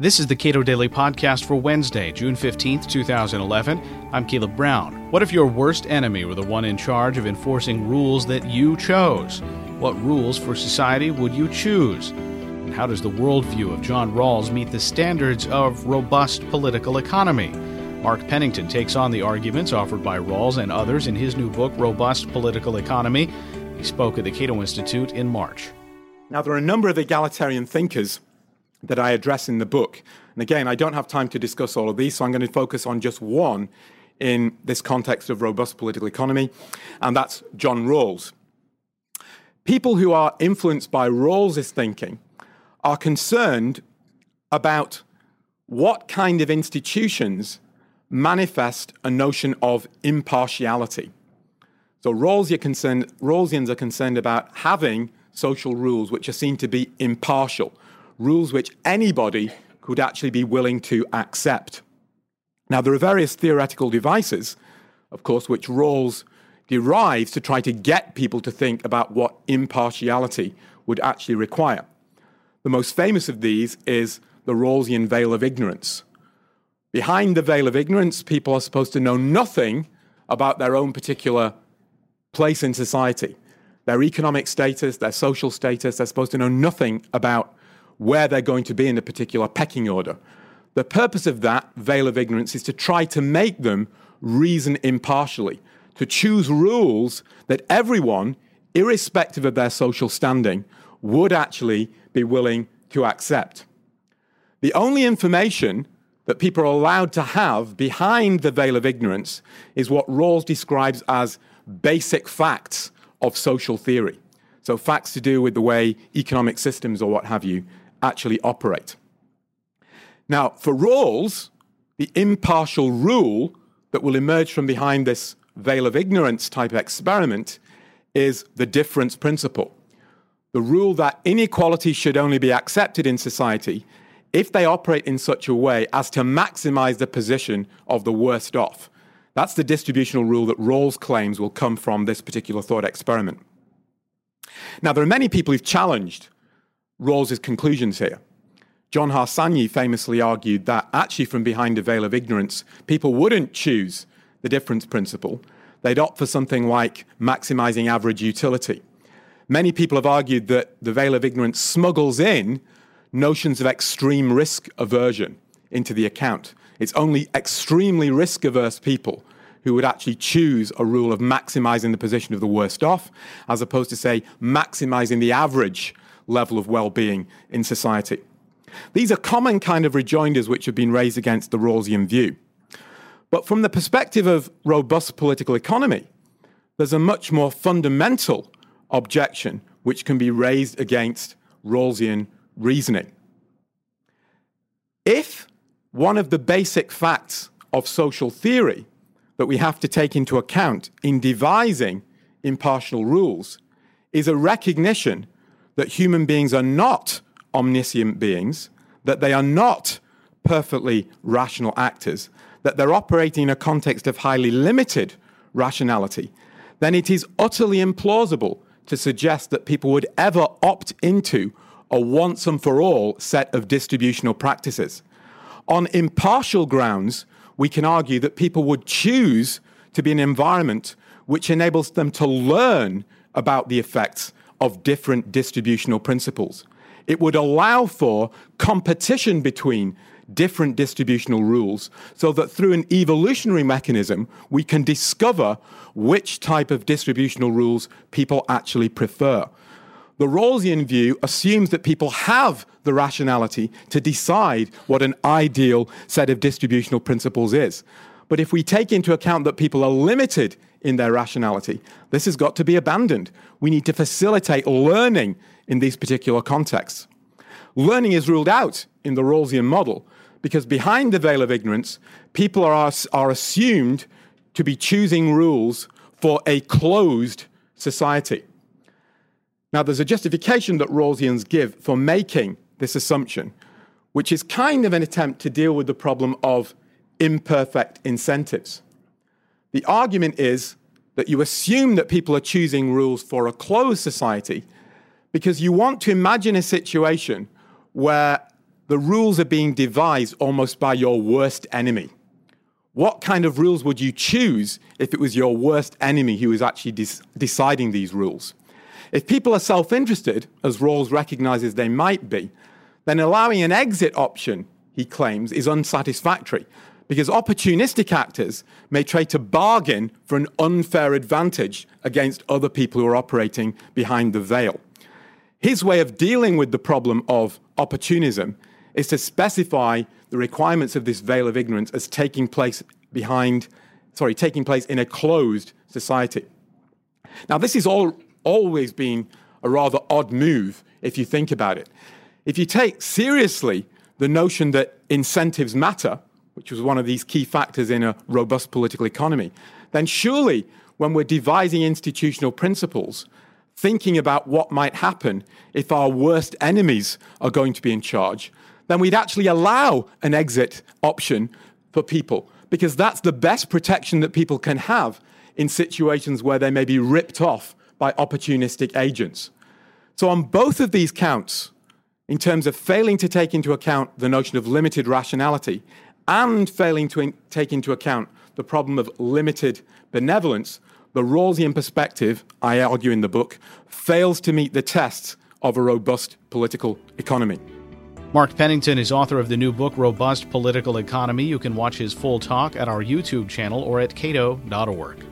This is the Cato Daily Podcast for Wednesday, June 15th, 2011. I'm Caleb Brown. What if your worst enemy were the one in charge of enforcing rules that you chose? What rules for society would you choose? And how does the worldview of John Rawls meet the standards of robust political economy? Mark Pennington takes on the arguments offered by Rawls and others in his new book, Robust Political Economy. He spoke at the Cato Institute in March. Now, there are a number of egalitarian thinkers that I address in the book. And again, I don't have time to discuss all of these, so I'm going to focus on just one in this context of robust political economy, and that's John Rawls. People who are influenced by Rawls's thinking are concerned about what kind of institutions manifest a notion of impartiality. So are concerned, Rawlsians are concerned about having social rules which are seen to be impartial, rules which anybody could actually be willing to accept. Now, there are various theoretical devices, of course, which Rawls derives to try to get people to think about what impartiality would actually require. The most famous of these is the Rawlsian veil of ignorance. Behind the veil of ignorance, people are supposed to know nothing about their own particular place in society, their economic status, their social status. They're supposed to know nothing about where they're going to be in a particular pecking order. The purpose of that veil of ignorance is to try to make them reason impartially, to choose rules that everyone, irrespective of their social standing, would actually be willing to accept. The only information that people are allowed to have behind the veil of ignorance is what Rawls describes as basic facts of social theory. So, facts to do with the way economic systems or what have you actually operate. Now, for Rawls, the impartial rule that will emerge from behind this veil of ignorance type experiment is the difference principle. The rule that inequality should only be accepted in society if they operate in such a way as to maximize the position of the worst off. That's the distributional rule that Rawls claims will come from this particular thought experiment. Now, there are many people who've challenged Rawls's conclusions here. John Harsanyi famously argued that actually, from behind a veil of ignorance, people wouldn't choose the difference principle. They'd opt for something like maximizing average utility. Many people have argued that the veil of ignorance smuggles in notions of extreme risk aversion into the account. It's only extremely risk averse people who would actually choose a rule of maximizing the position of the worst off, as opposed to, say, maximizing the average level of well being in society. These are common kind of rejoinders which have been raised against the Rawlsian view. But from the perspective of robust political economy, there's a much more fundamental objection which can be raised against Rawlsian reasoning. If one of the basic facts of social theory that we have to take into account in devising impartial rules is a recognition that human beings are not omniscient beings, that they are not perfectly rational actors, that they're operating in a context of highly limited rationality, then it is utterly implausible to suggest that people would ever opt into a once and for all set of distributional practices. On impartial grounds, we can argue that people would choose to be in an environment which enables them to learn about the effects of different distributional principles. It would allow for competition between different distributional rules so that through an evolutionary mechanism, we can discover which type of distributional rules people actually prefer. The Rawlsian view assumes that people have the rationality to decide what an ideal set of distributional principles is. But if we take into account that people are limited in their rationality. This has got to be abandoned. We need to facilitate learning in these particular contexts. Learning is ruled out in the Rawlsian model because behind the veil of ignorance, people are, are assumed to be choosing rules for a closed society. Now, there's a justification that Rawlsians give for making this assumption, which is kind of an attempt to deal with the problem of imperfect incentives. The argument is that you assume that people are choosing rules for a closed society because you want to imagine a situation where the rules are being devised almost by your worst enemy. What kind of rules would you choose if it was your worst enemy who was actually de- deciding these rules? If people are self interested, as Rawls recognizes they might be, then allowing an exit option, he claims, is unsatisfactory because opportunistic actors may try to bargain for an unfair advantage against other people who are operating behind the veil. His way of dealing with the problem of opportunism is to specify the requirements of this veil of ignorance as taking place behind, sorry, taking place in a closed society. Now, this has always been a rather odd move if you think about it. If you take seriously the notion that incentives matter, which was one of these key factors in a robust political economy, then surely when we're devising institutional principles, thinking about what might happen if our worst enemies are going to be in charge, then we'd actually allow an exit option for people because that's the best protection that people can have in situations where they may be ripped off by opportunistic agents. So, on both of these counts, in terms of failing to take into account the notion of limited rationality and failing to in- take into account the problem of limited benevolence, the Rawlsian perspective, I argue in the book, fails to meet the tests of a robust political economy. Mark Pennington is author of the new book, Robust Political Economy. You can watch his full talk at our YouTube channel or at cato.org.